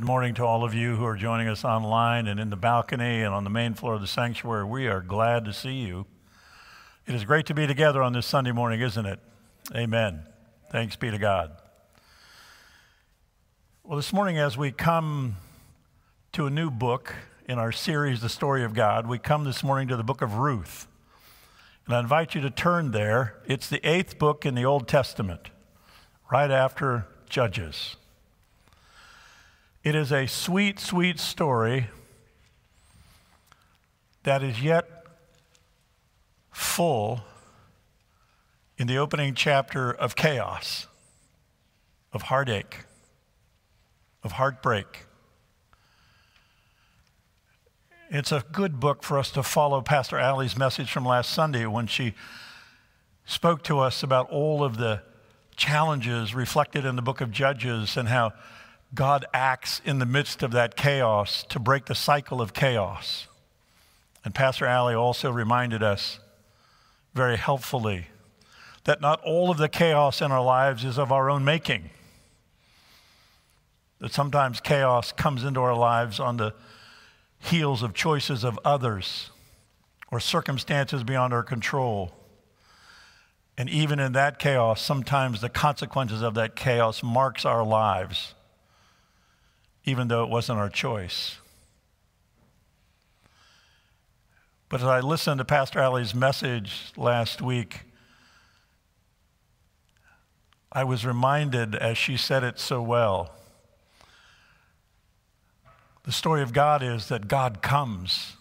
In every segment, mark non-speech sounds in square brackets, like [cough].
Good morning to all of you who are joining us online and in the balcony and on the main floor of the sanctuary. We are glad to see you. It is great to be together on this Sunday morning, isn't it? Amen. Thanks be to God. Well, this morning, as we come to a new book in our series, The Story of God, we come this morning to the book of Ruth. And I invite you to turn there. It's the eighth book in the Old Testament, right after Judges. It is a sweet, sweet story that is yet full in the opening chapter of chaos, of heartache, of heartbreak. It's a good book for us to follow Pastor Allie's message from last Sunday when she spoke to us about all of the challenges reflected in the book of Judges and how God acts in the midst of that chaos to break the cycle of chaos. And Pastor Allie also reminded us very helpfully that not all of the chaos in our lives is of our own making. That sometimes chaos comes into our lives on the heels of choices of others or circumstances beyond our control. And even in that chaos, sometimes the consequences of that chaos marks our lives even though it wasn't our choice. But as I listened to Pastor Allie's message last week, I was reminded, as she said it so well, the story of God is that God comes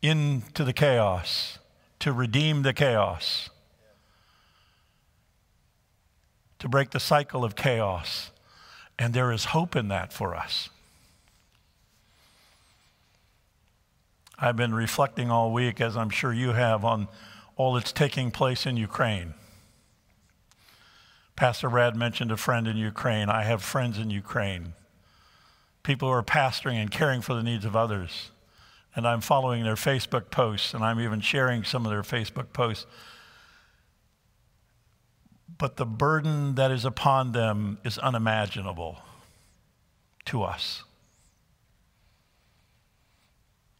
into the chaos to redeem the chaos, to break the cycle of chaos and there is hope in that for us. I've been reflecting all week, as I'm sure you have, on all that's taking place in Ukraine. Pastor Brad mentioned a friend in Ukraine. I have friends in Ukraine. People who are pastoring and caring for the needs of others. And I'm following their Facebook posts, and I'm even sharing some of their Facebook posts but the burden that is upon them is unimaginable to us.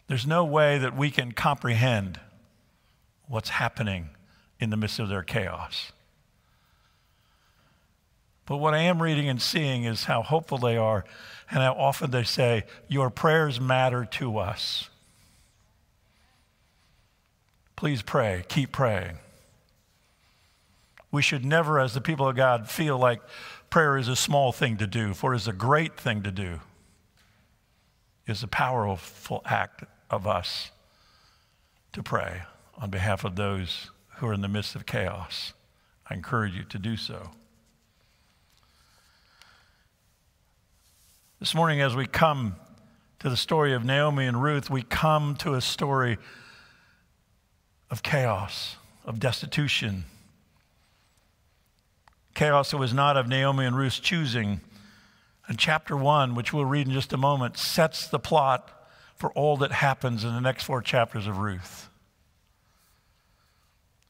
There's no way that we can comprehend what's happening in the midst of their chaos. But what I am reading and seeing is how hopeful they are and how often they say, Your prayers matter to us. Please pray, keep praying. We should never, as the people of God, feel like prayer is a small thing to do, for it is a great thing to do. It's a powerful act of us to pray on behalf of those who are in the midst of chaos. I encourage you to do so. This morning, as we come to the story of Naomi and Ruth, we come to a story of chaos, of destitution Chaos that was not of Naomi and Ruth's choosing. And chapter one, which we'll read in just a moment, sets the plot for all that happens in the next four chapters of Ruth.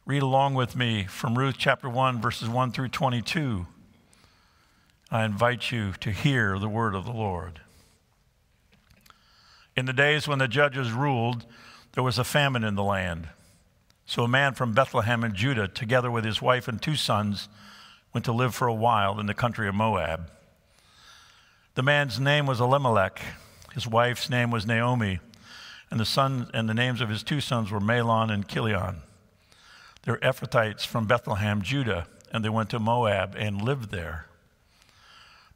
Read along with me from Ruth chapter 1, verses 1 through 22. I invite you to hear the word of the Lord. In the days when the judges ruled, there was a famine in the land. So a man from Bethlehem in Judah, together with his wife and two sons, went to live for a while in the country of Moab. The man's name was Elimelech, his wife's name was Naomi, and the son and the names of his two sons were Mahlon and Chilion. They're Ephrathites from Bethlehem, Judah, and they went to Moab and lived there.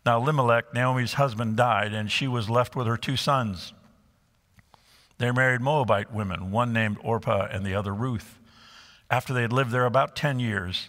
Now Elimelech, Naomi's husband, died, and she was left with her two sons. They married Moabite women, one named Orpah and the other Ruth. After they had lived there about 10 years,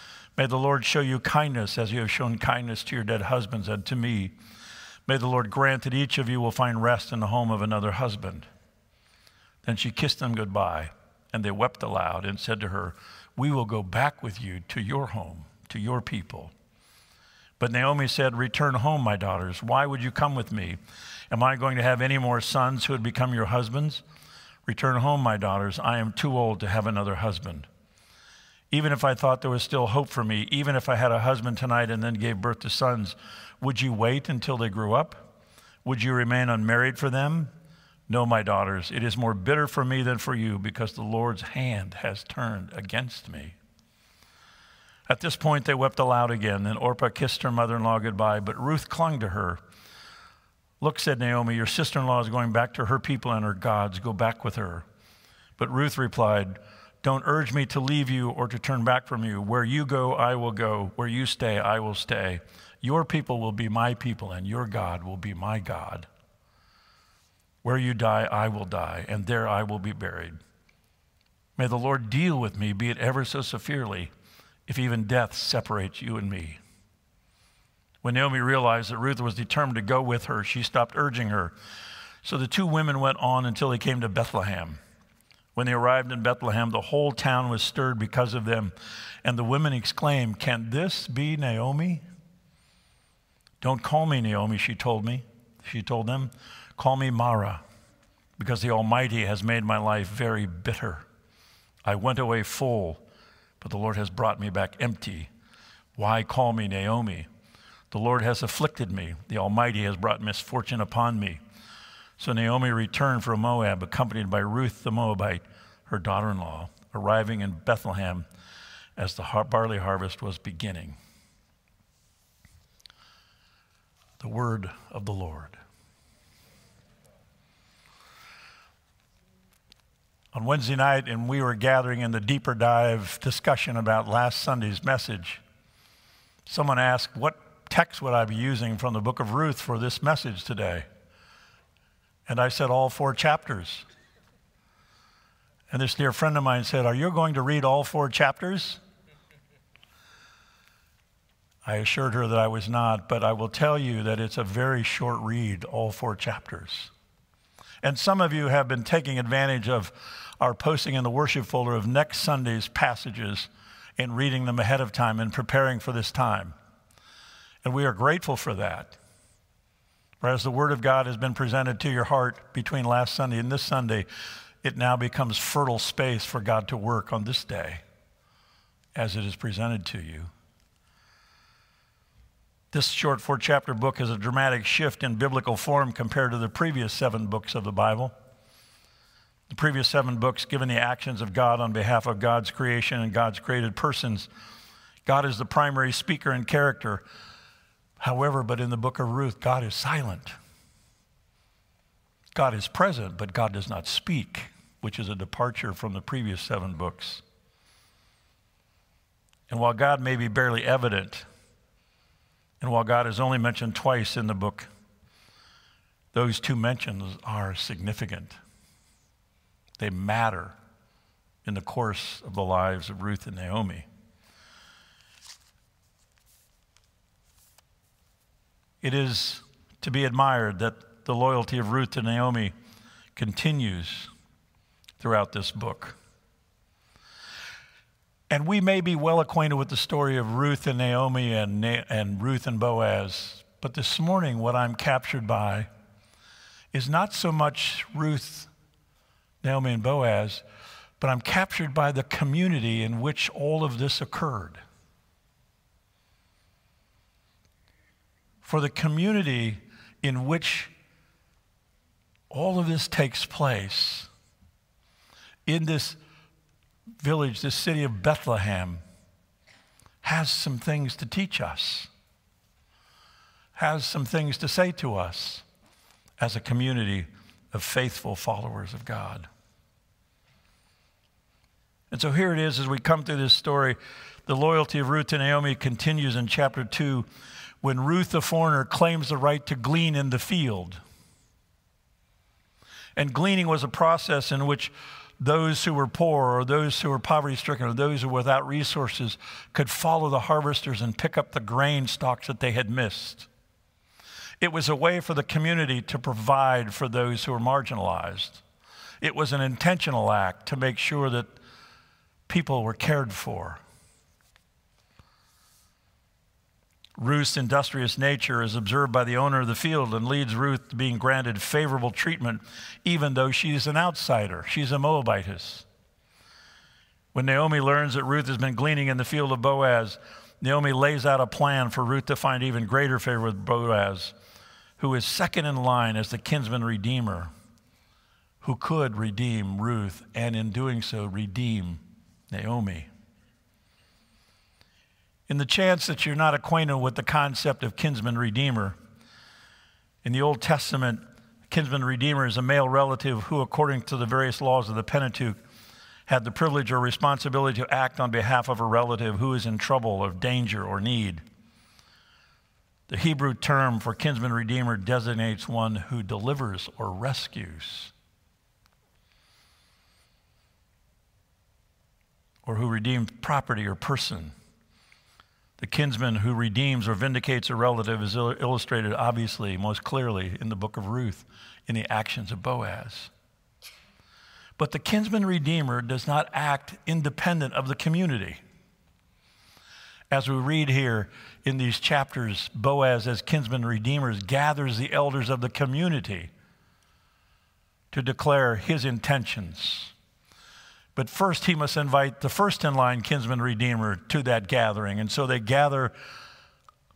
May the Lord show you kindness as you have shown kindness to your dead husbands and to me. May the Lord grant that each of you will find rest in the home of another husband. Then she kissed them goodbye, and they wept aloud and said to her, We will go back with you to your home, to your people. But Naomi said, Return home, my daughters. Why would you come with me? Am I going to have any more sons who would become your husbands? Return home, my daughters. I am too old to have another husband. Even if I thought there was still hope for me, even if I had a husband tonight and then gave birth to sons, would you wait until they grew up? Would you remain unmarried for them? No, my daughters, it is more bitter for me than for you because the Lord's hand has turned against me. At this point, they wept aloud again. Then Orpah kissed her mother in law goodbye, but Ruth clung to her. Look, said Naomi, your sister in law is going back to her people and her gods. Go back with her. But Ruth replied, don't urge me to leave you or to turn back from you. Where you go, I will go. Where you stay, I will stay. Your people will be my people, and your God will be my God. Where you die, I will die, and there I will be buried. May the Lord deal with me, be it ever so severely, if even death separates you and me. When Naomi realized that Ruth was determined to go with her, she stopped urging her. So the two women went on until they came to Bethlehem. When they arrived in Bethlehem, the whole town was stirred because of them. And the women exclaimed, Can this be Naomi? Don't call me Naomi, she told me. She told them, Call me Mara, because the Almighty has made my life very bitter. I went away full, but the Lord has brought me back empty. Why call me Naomi? The Lord has afflicted me. The Almighty has brought misfortune upon me. So Naomi returned from Moab, accompanied by Ruth the Moabite, her daughter in law, arriving in Bethlehem as the barley harvest was beginning. The word of the Lord. On Wednesday night, and we were gathering in the deeper dive discussion about last Sunday's message, someone asked, What text would I be using from the book of Ruth for this message today? And I said, All four chapters. And this dear friend of mine said, Are you going to read all four chapters? I assured her that I was not, but I will tell you that it's a very short read, all four chapters. And some of you have been taking advantage of our posting in the worship folder of next Sunday's passages and reading them ahead of time and preparing for this time. And we are grateful for that. Whereas the Word of God has been presented to your heart between last Sunday and this Sunday, it now becomes fertile space for God to work on this day as it is presented to you. This short four chapter book is a dramatic shift in biblical form compared to the previous seven books of the Bible. The previous seven books given the actions of God on behalf of God's creation and God's created persons. God is the primary speaker and character. However, but in the book of Ruth, God is silent. God is present, but God does not speak, which is a departure from the previous seven books. And while God may be barely evident, and while God is only mentioned twice in the book, those two mentions are significant. They matter in the course of the lives of Ruth and Naomi. It is to be admired that the loyalty of Ruth to Naomi continues throughout this book. And we may be well acquainted with the story of Ruth and Naomi and, Na- and Ruth and Boaz, but this morning, what I'm captured by is not so much Ruth, Naomi, and Boaz, but I'm captured by the community in which all of this occurred. For the community in which all of this takes place, in this village, this city of Bethlehem, has some things to teach us, has some things to say to us as a community of faithful followers of God. And so here it is as we come through this story. The loyalty of Ruth to Naomi continues in chapter 2 when Ruth the foreigner claims the right to glean in the field. And gleaning was a process in which those who were poor or those who were poverty stricken or those who were without resources could follow the harvesters and pick up the grain stalks that they had missed. It was a way for the community to provide for those who were marginalized. It was an intentional act to make sure that people were cared for. Ruth's industrious nature is observed by the owner of the field and leads Ruth to being granted favorable treatment, even though she's an outsider. She's a Moabitess. When Naomi learns that Ruth has been gleaning in the field of Boaz, Naomi lays out a plan for Ruth to find even greater favor with Boaz, who is second in line as the kinsman redeemer, who could redeem Ruth and in doing so redeem Naomi. In the chance that you're not acquainted with the concept of kinsman redeemer, in the Old Testament, kinsman redeemer is a male relative who, according to the various laws of the Pentateuch, had the privilege or responsibility to act on behalf of a relative who is in trouble or danger or need. The Hebrew term for kinsman redeemer designates one who delivers or rescues, or who redeems property or person. The kinsman who redeems or vindicates a relative is illustrated obviously, most clearly, in the book of Ruth, in the actions of Boaz. But the kinsman redeemer does not act independent of the community. As we read here in these chapters, Boaz, as kinsman redeemer, gathers the elders of the community to declare his intentions but first, he must invite the first in line kinsman redeemer to that gathering. And so they gather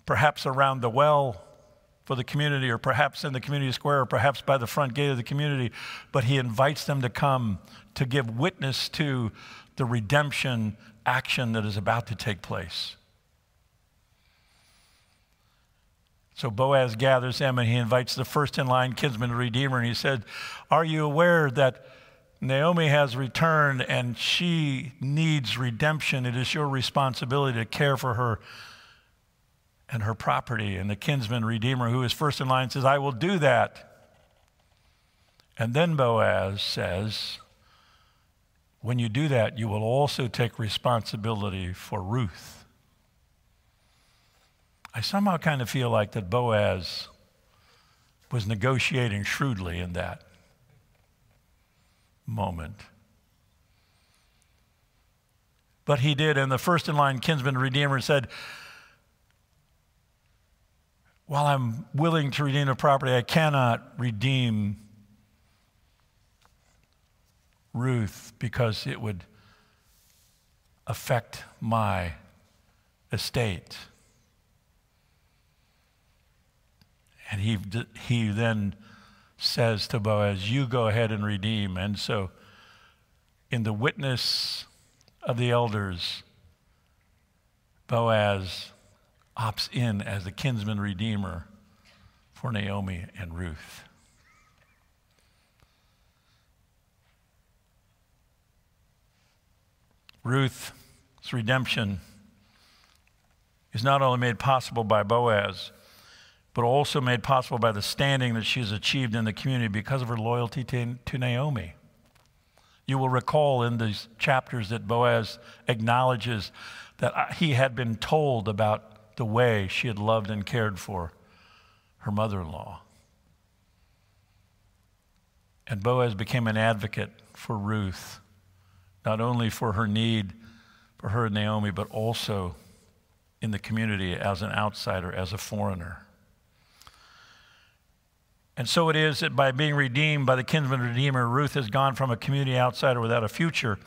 perhaps around the well for the community, or perhaps in the community square, or perhaps by the front gate of the community. But he invites them to come to give witness to the redemption action that is about to take place. So Boaz gathers them and he invites the first in line kinsman redeemer and he said, Are you aware that Naomi has returned and she needs redemption. It is your responsibility to care for her and her property. And the kinsman redeemer, who is first in line, says, I will do that. And then Boaz says, When you do that, you will also take responsibility for Ruth. I somehow kind of feel like that Boaz was negotiating shrewdly in that moment. But he did, and the first in line kinsman redeemer said, While I'm willing to redeem the property, I cannot redeem Ruth because it would affect my estate. And he, he then says to Boaz, You go ahead and redeem. And so, in the witness of the elders, Boaz opts in as the kinsman redeemer for Naomi and Ruth. Ruth's redemption is not only made possible by Boaz, but also made possible by the standing that she has achieved in the community because of her loyalty to, to Naomi. You will recall in these chapters that Boaz acknowledges that uh, he had been told about the way she had loved and cared for her mother in law. And Boaz became an advocate for Ruth, not only for her need for her and Naomi, but also in the community as an outsider, as a foreigner. And so it is that by being redeemed by the kinsman redeemer, Ruth has gone from a community outsider without a future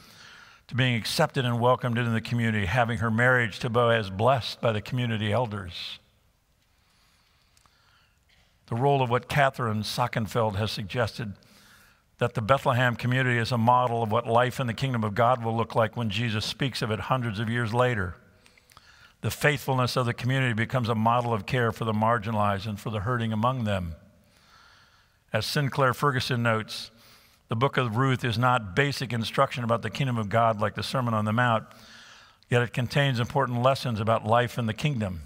to being accepted and welcomed into the community, having her marriage to Boaz blessed by the community elders. The role of what Katharine Sakenfeld has suggested that the Bethlehem community is a model of what life in the kingdom of God will look like when Jesus speaks of it hundreds of years later. The faithfulness of the community becomes a model of care for the marginalized and for the hurting among them. As Sinclair Ferguson notes, the book of Ruth is not basic instruction about the kingdom of God like the Sermon on the Mount, yet it contains important lessons about life in the kingdom.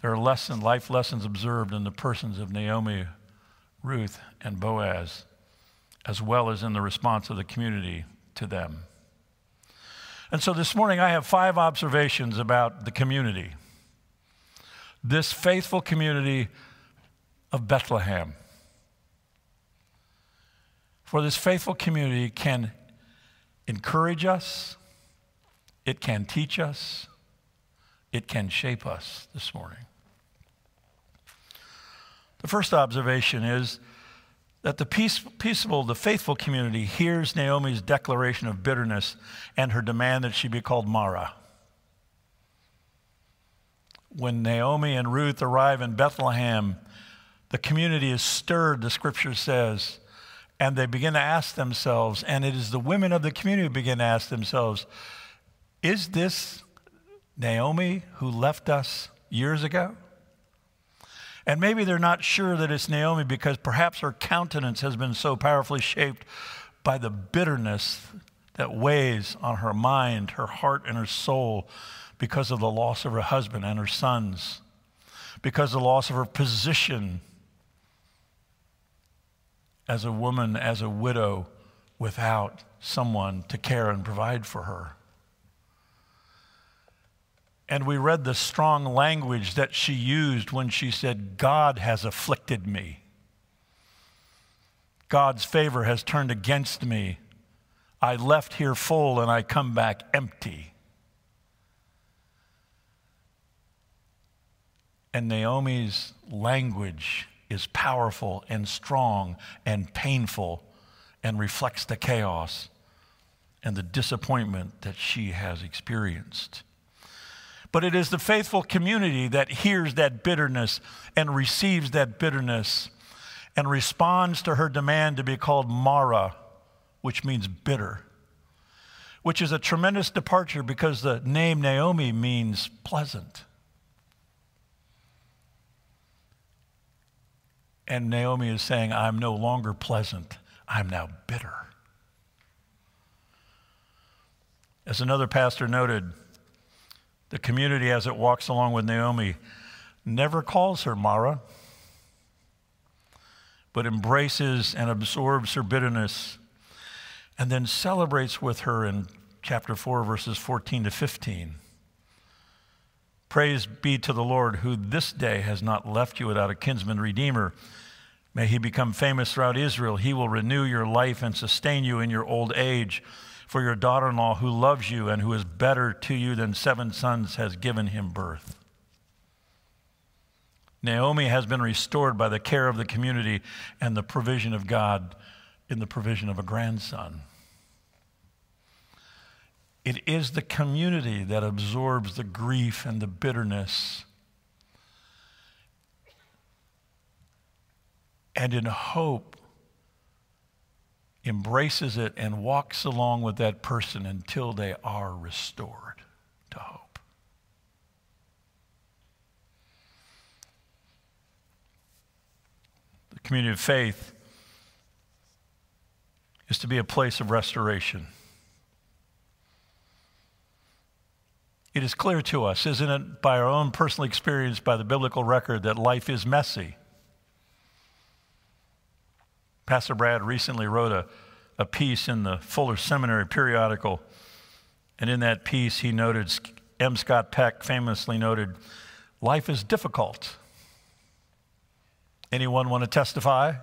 There are lesson, life lessons observed in the persons of Naomi, Ruth, and Boaz, as well as in the response of the community to them. And so this morning I have five observations about the community. This faithful community of Bethlehem For this faithful community can encourage us, it can teach us, it can shape us this morning. The first observation is that the peace, peaceable, the faithful community hears Naomi's declaration of bitterness and her demand that she be called Mara. When Naomi and Ruth arrive in Bethlehem, the community is stirred, the scripture says, and they begin to ask themselves, and it is the women of the community who begin to ask themselves, is this Naomi who left us years ago? And maybe they're not sure that it's Naomi because perhaps her countenance has been so powerfully shaped by the bitterness that weighs on her mind, her heart, and her soul because of the loss of her husband and her sons, because of the loss of her position as a woman, as a widow, without someone to care and provide for her. And we read the strong language that she used when she said, God has afflicted me. God's favor has turned against me. I left here full and I come back empty. And Naomi's language is powerful and strong and painful and reflects the chaos and the disappointment that she has experienced. But it is the faithful community that hears that bitterness and receives that bitterness and responds to her demand to be called Mara, which means bitter, which is a tremendous departure because the name Naomi means pleasant. And Naomi is saying, I'm no longer pleasant, I'm now bitter. As another pastor noted, the community, as it walks along with Naomi, never calls her Mara, but embraces and absorbs her bitterness and then celebrates with her in chapter 4, verses 14 to 15. Praise be to the Lord, who this day has not left you without a kinsman redeemer. May he become famous throughout Israel. He will renew your life and sustain you in your old age for your daughter in law, who loves you and who is better to you than seven sons, has given him birth. Naomi has been restored by the care of the community and the provision of God in the provision of a grandson. It is the community that absorbs the grief and the bitterness. And in hope, embraces it and walks along with that person until they are restored to hope. The community of faith is to be a place of restoration. It is clear to us, isn't it, by our own personal experience, by the biblical record, that life is messy. Pastor Brad recently wrote a, a piece in the Fuller Seminary periodical, and in that piece, he noted, M. Scott Peck famously noted, life is difficult. Anyone want to testify?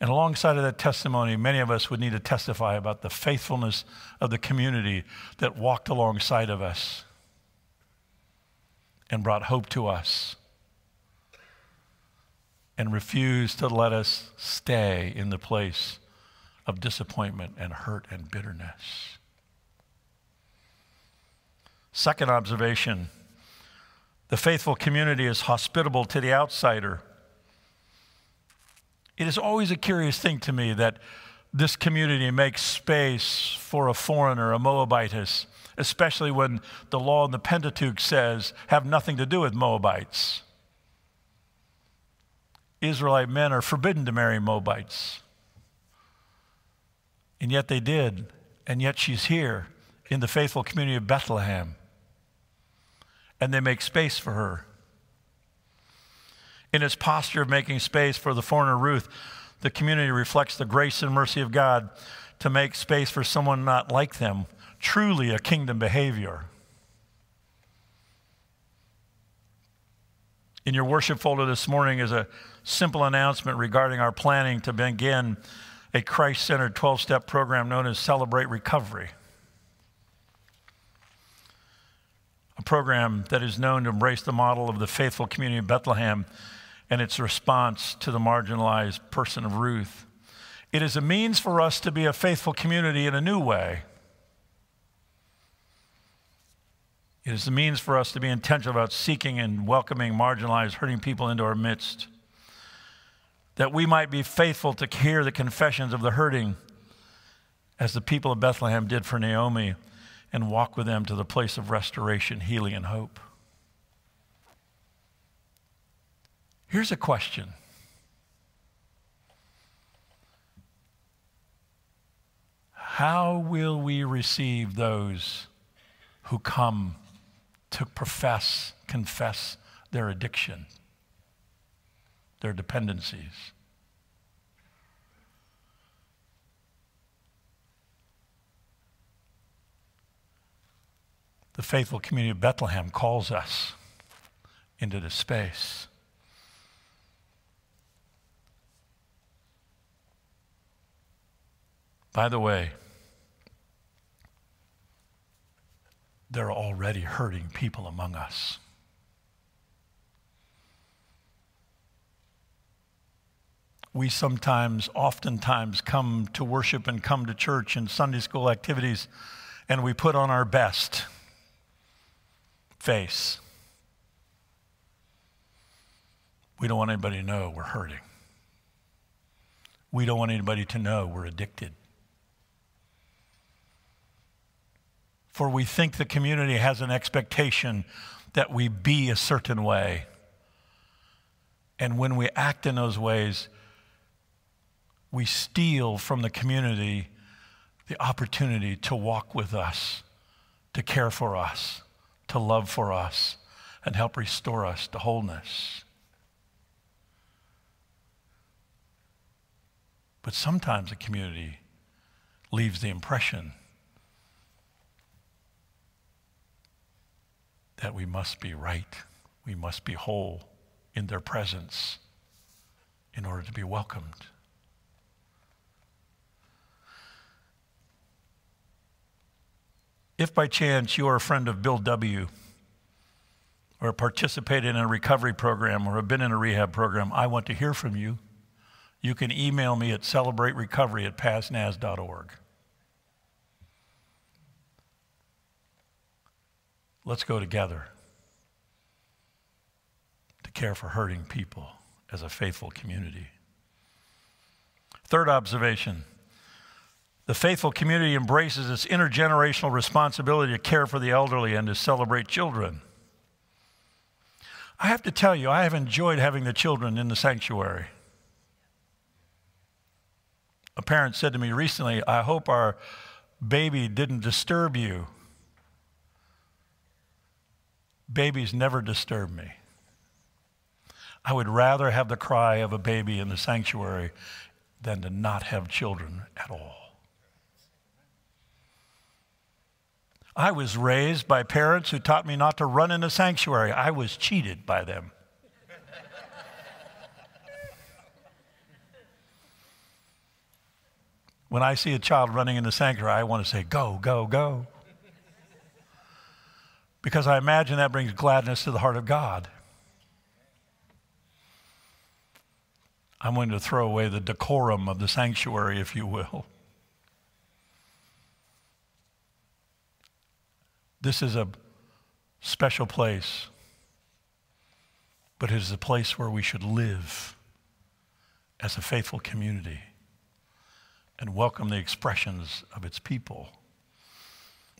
And alongside of that testimony, many of us would need to testify about the faithfulness of the community that walked alongside of us and brought hope to us and refused to let us stay in the place of disappointment and hurt and bitterness. Second observation the faithful community is hospitable to the outsider. It is always a curious thing to me that this community makes space for a foreigner, a Moabitess, especially when the law in the Pentateuch says have nothing to do with Moabites. Israelite men are forbidden to marry Moabites. And yet they did. And yet she's here in the faithful community of Bethlehem. And they make space for her. In its posture of making space for the foreigner Ruth, the community reflects the grace and mercy of God to make space for someone not like them, truly a kingdom behavior. In your worship folder this morning is a simple announcement regarding our planning to begin a Christ centered 12 step program known as Celebrate Recovery. A program that is known to embrace the model of the faithful community of Bethlehem and its response to the marginalized person of Ruth. It is a means for us to be a faithful community in a new way. It is the means for us to be intentional about seeking and welcoming marginalized, hurting people into our midst. That we might be faithful to hear the confessions of the hurting, as the people of Bethlehem did for Naomi, and walk with them to the place of restoration, healing, and hope. Here's a question How will we receive those who come to profess, confess their addiction, their dependencies? The faithful community of Bethlehem calls us into this space. By the way, there are already hurting people among us. We sometimes, oftentimes, come to worship and come to church and Sunday school activities, and we put on our best face. We don't want anybody to know we're hurting. We don't want anybody to know we're addicted. For we think the community has an expectation that we be a certain way. And when we act in those ways, we steal from the community the opportunity to walk with us, to care for us, to love for us, and help restore us to wholeness. But sometimes a community leaves the impression that we must be right, we must be whole in their presence in order to be welcomed. If by chance you are a friend of Bill W., or participated in a recovery program or have been in a rehab program, I want to hear from you. You can email me at celebraterecovery at passnaz.org. Let's go together to care for hurting people as a faithful community. Third observation the faithful community embraces its intergenerational responsibility to care for the elderly and to celebrate children. I have to tell you, I have enjoyed having the children in the sanctuary. A parent said to me recently, I hope our baby didn't disturb you Babies never disturb me. I would rather have the cry of a baby in the sanctuary than to not have children at all. I was raised by parents who taught me not to run in the sanctuary. I was cheated by them. when I see a child running in the sanctuary, I want to say, Go, go, go because I imagine that brings gladness to the heart of God. I'm going to throw away the decorum of the sanctuary, if you will. This is a special place, but it is a place where we should live as a faithful community and welcome the expressions of its people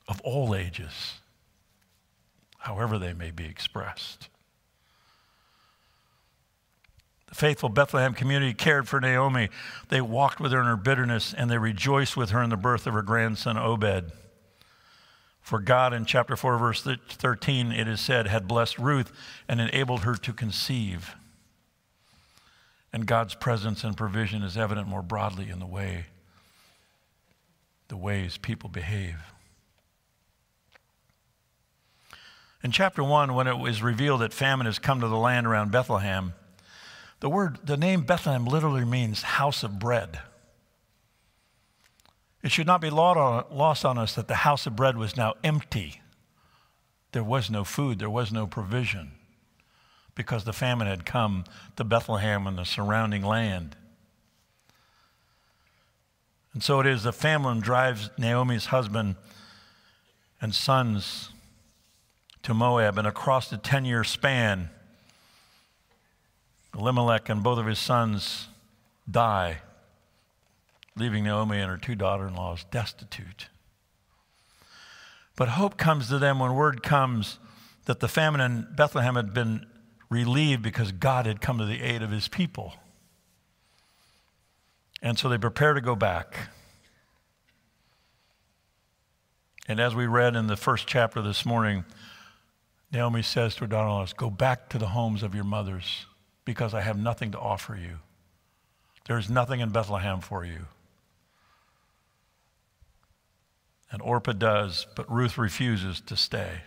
of all ages however they may be expressed. The faithful Bethlehem community cared for Naomi. They walked with her in her bitterness and they rejoiced with her in the birth of her grandson Obed. For God, in chapter 4, verse 13, it is said, had blessed Ruth and enabled her to conceive. And God's presence and provision is evident more broadly in the way, the ways people behave. In chapter 1, when it was revealed that famine has come to the land around Bethlehem, the word, the name Bethlehem literally means house of bread. It should not be lost on us that the house of bread was now empty. There was no food, there was no provision because the famine had come to Bethlehem and the surrounding land. And so it is the famine drives Naomi's husband and sons to Moab, and across the 10 year span, Elimelech and both of his sons die, leaving Naomi and her two daughter in laws destitute. But hope comes to them when word comes that the famine in Bethlehem had been relieved because God had come to the aid of his people. And so they prepare to go back. And as we read in the first chapter this morning, Naomi says to laws, Go back to the homes of your mothers because I have nothing to offer you. There is nothing in Bethlehem for you. And Orpah does, but Ruth refuses to stay,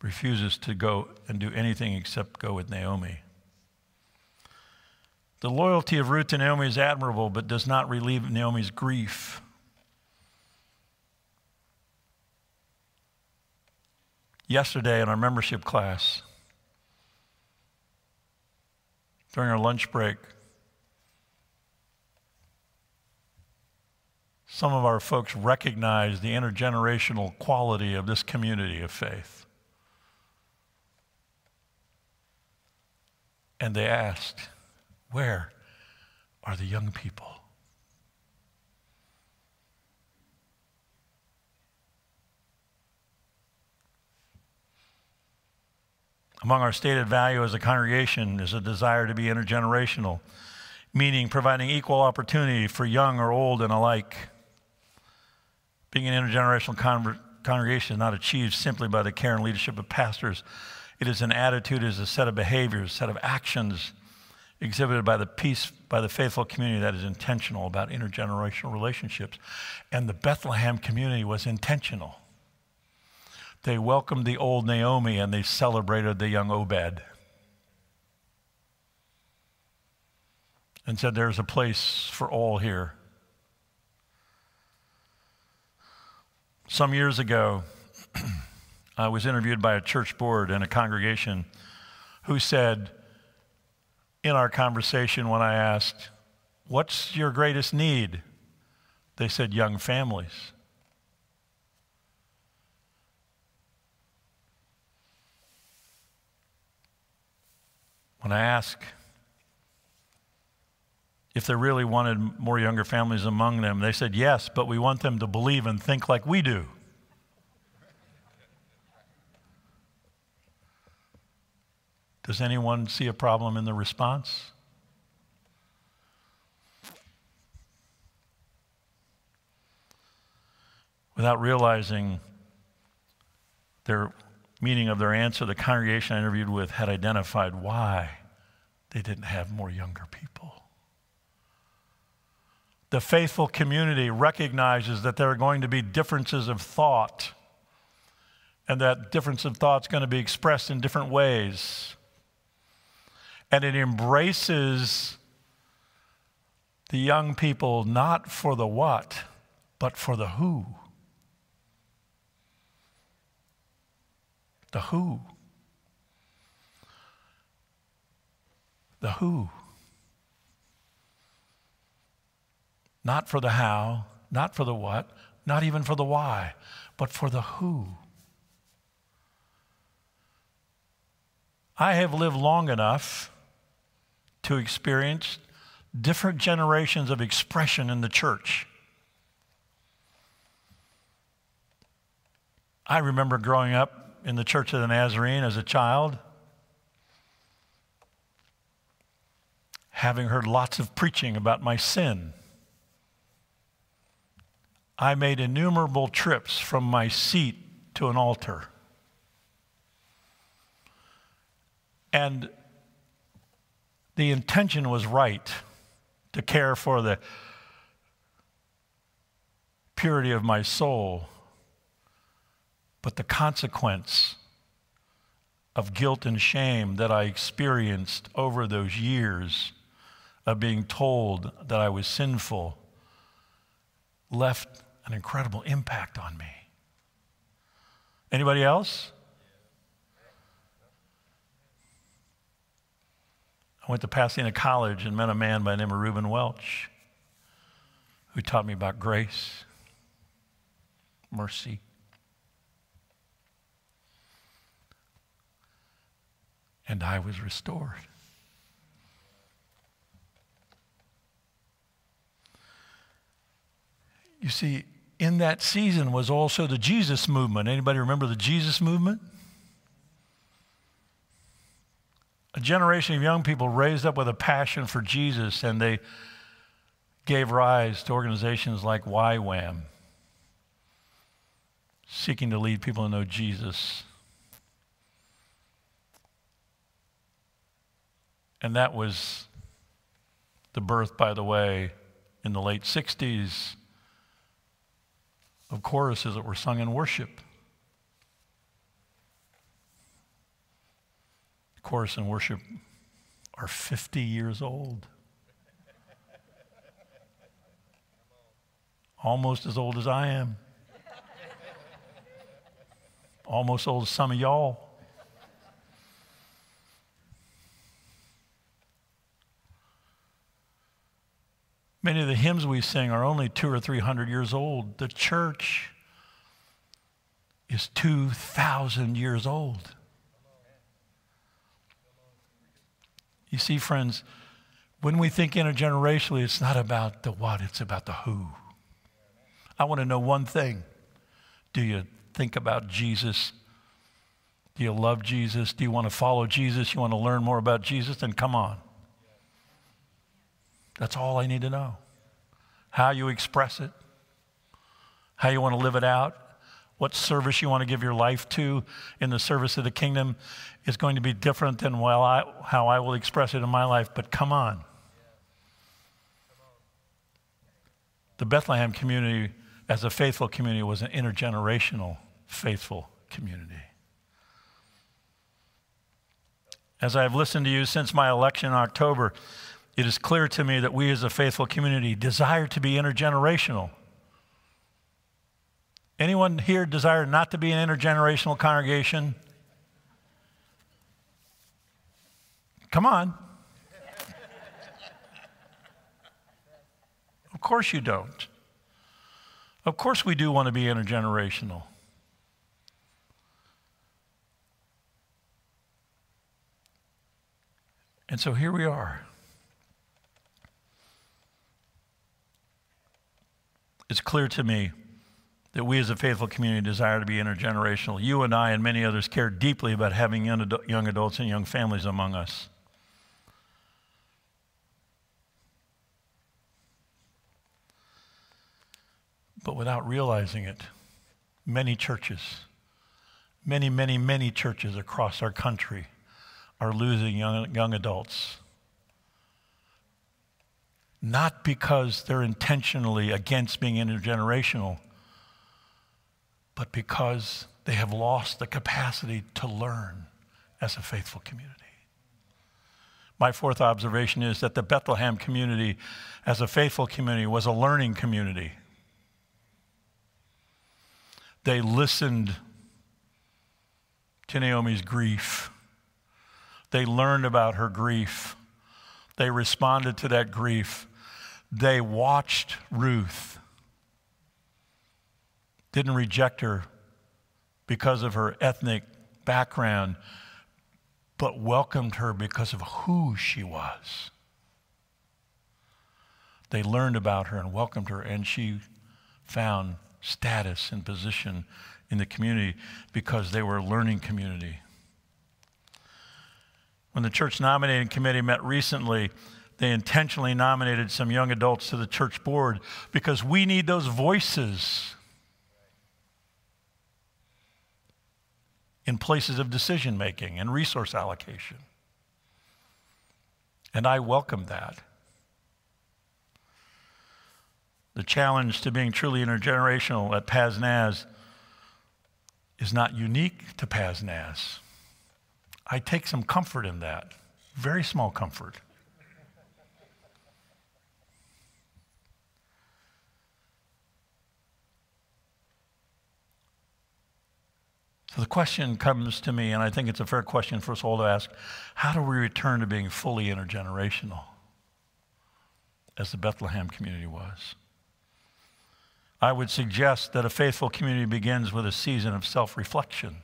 refuses to go and do anything except go with Naomi. The loyalty of Ruth to Naomi is admirable, but does not relieve Naomi's grief. Yesterday in our membership class, during our lunch break, some of our folks recognized the intergenerational quality of this community of faith. And they asked, Where are the young people? Among our stated value as a congregation is a desire to be intergenerational, meaning providing equal opportunity for young or old and alike. Being an intergenerational con- congregation is not achieved simply by the care and leadership of pastors. It is an attitude, it is a set of behaviors, set of actions exhibited by the peace, by the faithful community that is intentional about intergenerational relationships. And the Bethlehem community was intentional. They welcomed the old Naomi and they celebrated the young Obed. And said, There's a place for all here. Some years ago, [clears throat] I was interviewed by a church board and a congregation who said, in our conversation, when I asked, What's your greatest need? They said, Young families. When I asked if they really wanted more younger families among them, they said, Yes, but we want them to believe and think like we do. Does anyone see a problem in the response? Without realizing their meaning of their answer, the congregation I interviewed with had identified why they didn't have more younger people. The faithful community recognizes that there are going to be differences of thought and that difference of thought is going to be expressed in different ways and it embraces the young people not for the what, but for the who. The who. The who. Not for the how, not for the what, not even for the why, but for the who. I have lived long enough to experience different generations of expression in the church. I remember growing up in the Church of the Nazarene as a child, having heard lots of preaching about my sin. I made innumerable trips from my seat to an altar. And the intention was right to care for the purity of my soul. But the consequence of guilt and shame that I experienced over those years of being told that I was sinful left an incredible impact on me. Anybody else? I went to Pasadena College and met a man by the name of Reuben Welch who taught me about grace, mercy. And I was restored. You see, in that season was also the Jesus movement. Anybody remember the Jesus movement? A generation of young people raised up with a passion for Jesus, and they gave rise to organizations like YWAM, seeking to lead people to know Jesus. And that was the birth, by the way, in the late 60s of choruses that were sung in worship. Chorus and worship are 50 years old. Almost as old as I am. Almost as old as some of y'all. Many of the hymns we sing are only two or three hundred years old. The church is 2,000 years old. You see, friends, when we think intergenerationally, it's not about the what, it's about the who. I want to know one thing Do you think about Jesus? Do you love Jesus? Do you want to follow Jesus? You want to learn more about Jesus? Then come on. That's all I need to know. How you express it, how you want to live it out, what service you want to give your life to in the service of the kingdom is going to be different than well, I, how I will express it in my life. But come on. The Bethlehem community, as a faithful community, was an intergenerational faithful community. As I have listened to you since my election in October, it is clear to me that we as a faithful community desire to be intergenerational. Anyone here desire not to be an intergenerational congregation? Come on. of course you don't. Of course we do want to be intergenerational. And so here we are. It's clear to me that we as a faithful community desire to be intergenerational. You and I and many others care deeply about having young adults and young families among us. But without realizing it, many churches, many, many, many churches across our country are losing young, young adults not because they're intentionally against being intergenerational, but because they have lost the capacity to learn as a faithful community. My fourth observation is that the Bethlehem community, as a faithful community, was a learning community. They listened to Naomi's grief. They learned about her grief. They responded to that grief they watched Ruth, didn't reject her because of her ethnic background, but welcomed her because of who she was. They learned about her and welcomed her, and she found status and position in the community because they were a learning community. When the church nominating committee met recently, they intentionally nominated some young adults to the church board because we need those voices in places of decision making and resource allocation. And I welcome that. The challenge to being truly intergenerational at Paz Naz is not unique to Paz Naz. I take some comfort in that, very small comfort. So the question comes to me, and I think it's a fair question for us all to ask how do we return to being fully intergenerational as the Bethlehem community was? I would suggest that a faithful community begins with a season of self reflection.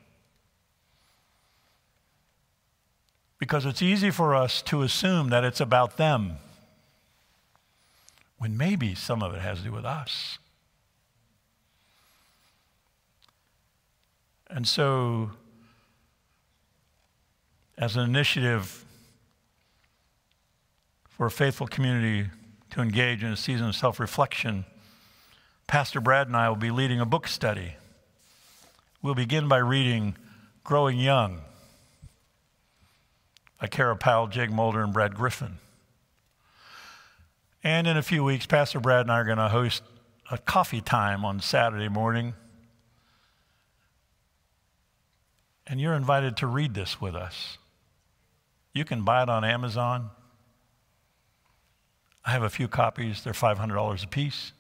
Because it's easy for us to assume that it's about them, when maybe some of it has to do with us. And so, as an initiative for a faithful community to engage in a season of self reflection, Pastor Brad and I will be leading a book study. We'll begin by reading Growing Young by Kara Powell, Jake Mulder, and Brad Griffin. And in a few weeks, Pastor Brad and I are going to host a coffee time on Saturday morning And you're invited to read this with us. You can buy it on Amazon. I have a few copies, they're $500 a piece.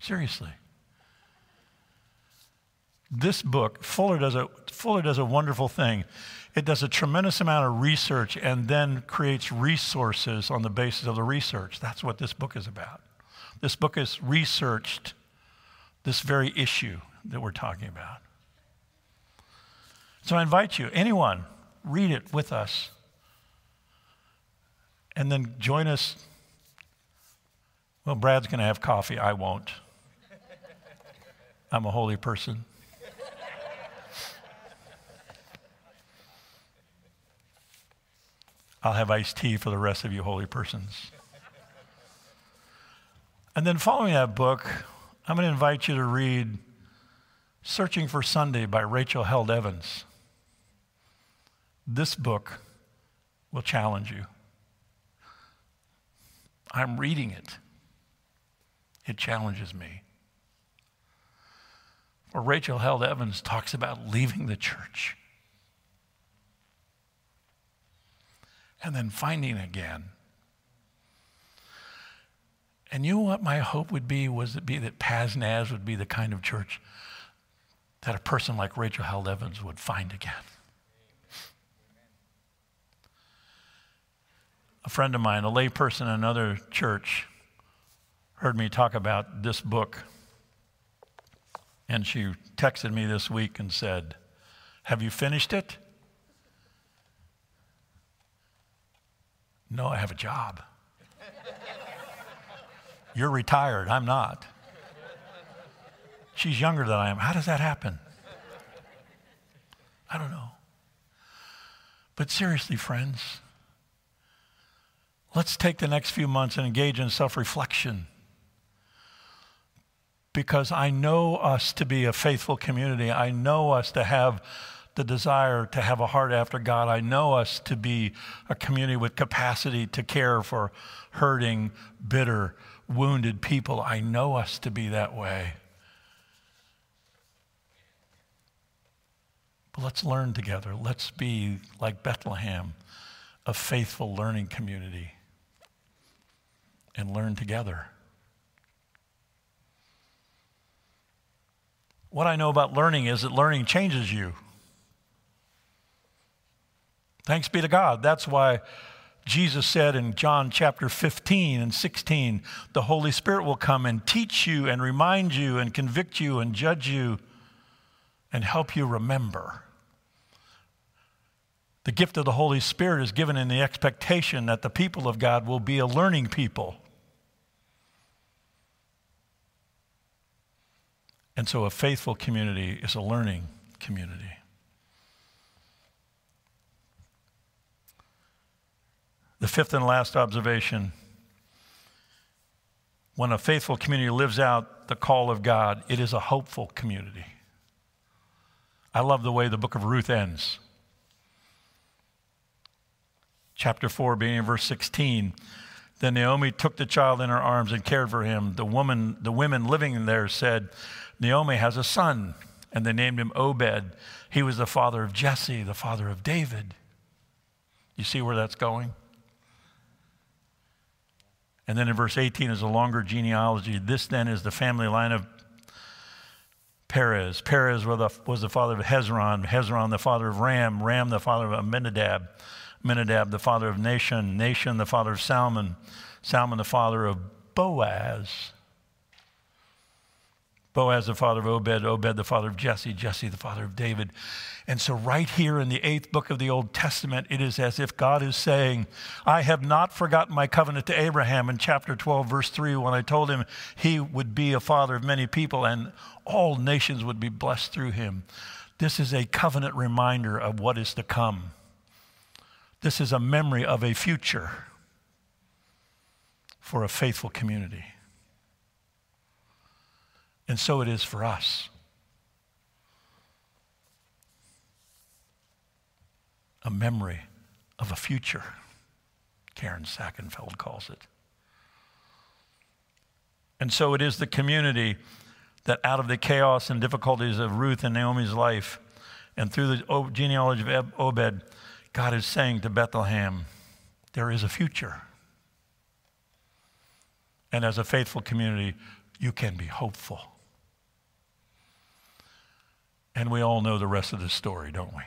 Seriously. This book, Fuller does, a, Fuller does a wonderful thing. It does a tremendous amount of research and then creates resources on the basis of the research. That's what this book is about. This book has researched this very issue that we're talking about. So I invite you, anyone, read it with us. And then join us. Well, Brad's going to have coffee. I won't. I'm a holy person. I'll have iced tea for the rest of you holy persons. And then following that book, I'm going to invite you to read Searching for Sunday by Rachel Held Evans. This book will challenge you. I'm reading it, it challenges me. For Rachel Held Evans talks about leaving the church and then finding again and you know what my hope would be was it be that Paz Naz would be the kind of church that a person like Rachel Held Evans would find again. A friend of mine, a layperson in another church, heard me talk about this book. And she texted me this week and said, Have you finished it? No, I have a job. You're retired. I'm not. She's younger than I am. How does that happen? I don't know. But seriously, friends, let's take the next few months and engage in self reflection. Because I know us to be a faithful community. I know us to have the desire to have a heart after God. I know us to be a community with capacity to care for hurting, bitter, wounded people. I know us to be that way. But let's learn together. Let's be like Bethlehem, a faithful learning community, and learn together. What I know about learning is that learning changes you. Thanks be to God. That's why Jesus said in John chapter 15 and 16, the Holy Spirit will come and teach you and remind you and convict you and judge you and help you remember. The gift of the Holy Spirit is given in the expectation that the people of God will be a learning people. And so a faithful community is a learning community. The fifth and last observation when a faithful community lives out the call of God, it is a hopeful community. I love the way the book of Ruth ends. Chapter 4, beginning verse 16. Then Naomi took the child in her arms and cared for him. The woman, the women living there said, Naomi has a son, and they named him Obed. He was the father of Jesse, the father of David. You see where that's going? And then in verse 18 is a longer genealogy. This then is the family line of Perez. Perez was the, father of Hezron, Hezron the father of Ram, Ram the father of Amminadab, Amminadab the father of Nahshon, Nahshon the father of Salmon, Salmon the father of Boaz. Boaz the father of Obed, Obed the father of Jesse, Jesse the father of David. And so, right here in the eighth book of the Old Testament, it is as if God is saying, I have not forgotten my covenant to Abraham in chapter 12, verse 3, when I told him he would be a father of many people and all nations would be blessed through him. This is a covenant reminder of what is to come. This is a memory of a future for a faithful community. And so it is for us. A memory of a future, Karen Sakenfeld calls it. And so it is the community that out of the chaos and difficulties of Ruth and Naomi's life, and through the genealogy of Obed, God is saying to Bethlehem, there is a future. And as a faithful community, you can be hopeful. And we all know the rest of the story, don't we?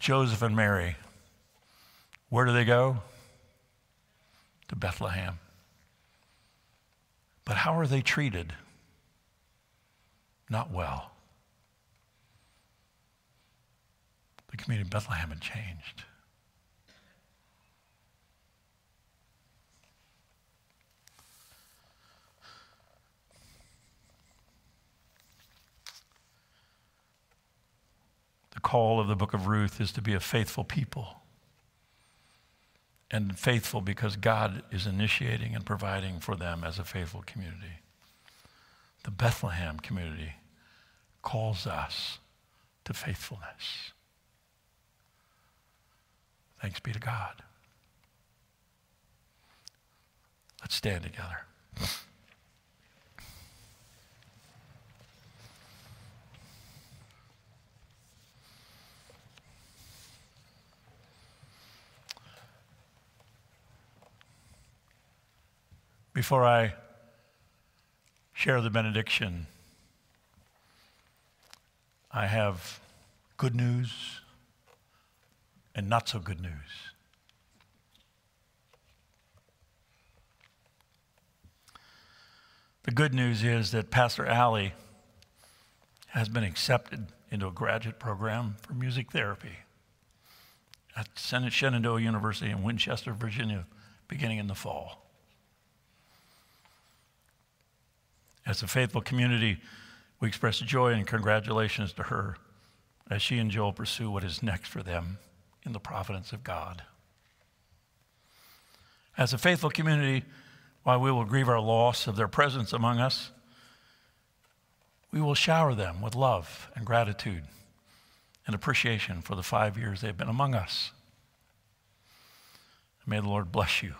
Joseph and Mary, where do they go? To Bethlehem. But how are they treated? Not well. The community of Bethlehem had changed. The call of the book of Ruth is to be a faithful people. And faithful because God is initiating and providing for them as a faithful community. The Bethlehem community calls us to faithfulness. Thanks be to God. Let's stand together. Before I share the benediction, I have good news and not so good news. The good news is that Pastor Alley has been accepted into a graduate program for music therapy at Shenandoah University in Winchester, Virginia, beginning in the fall. As a faithful community, we express joy and congratulations to her as she and Joel pursue what is next for them in the providence of God. As a faithful community, while we will grieve our loss of their presence among us, we will shower them with love and gratitude and appreciation for the five years they've been among us. May the Lord bless you.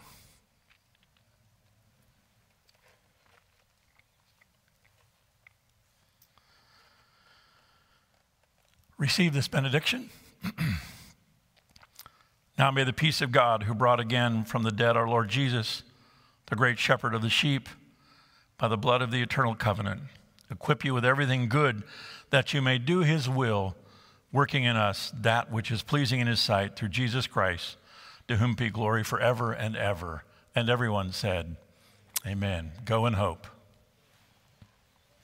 Receive this benediction. [clears throat] now may the peace of God, who brought again from the dead our Lord Jesus, the great shepherd of the sheep, by the blood of the eternal covenant, equip you with everything good that you may do his will, working in us that which is pleasing in his sight through Jesus Christ, to whom be glory forever and ever. And everyone said, Amen. Go in hope.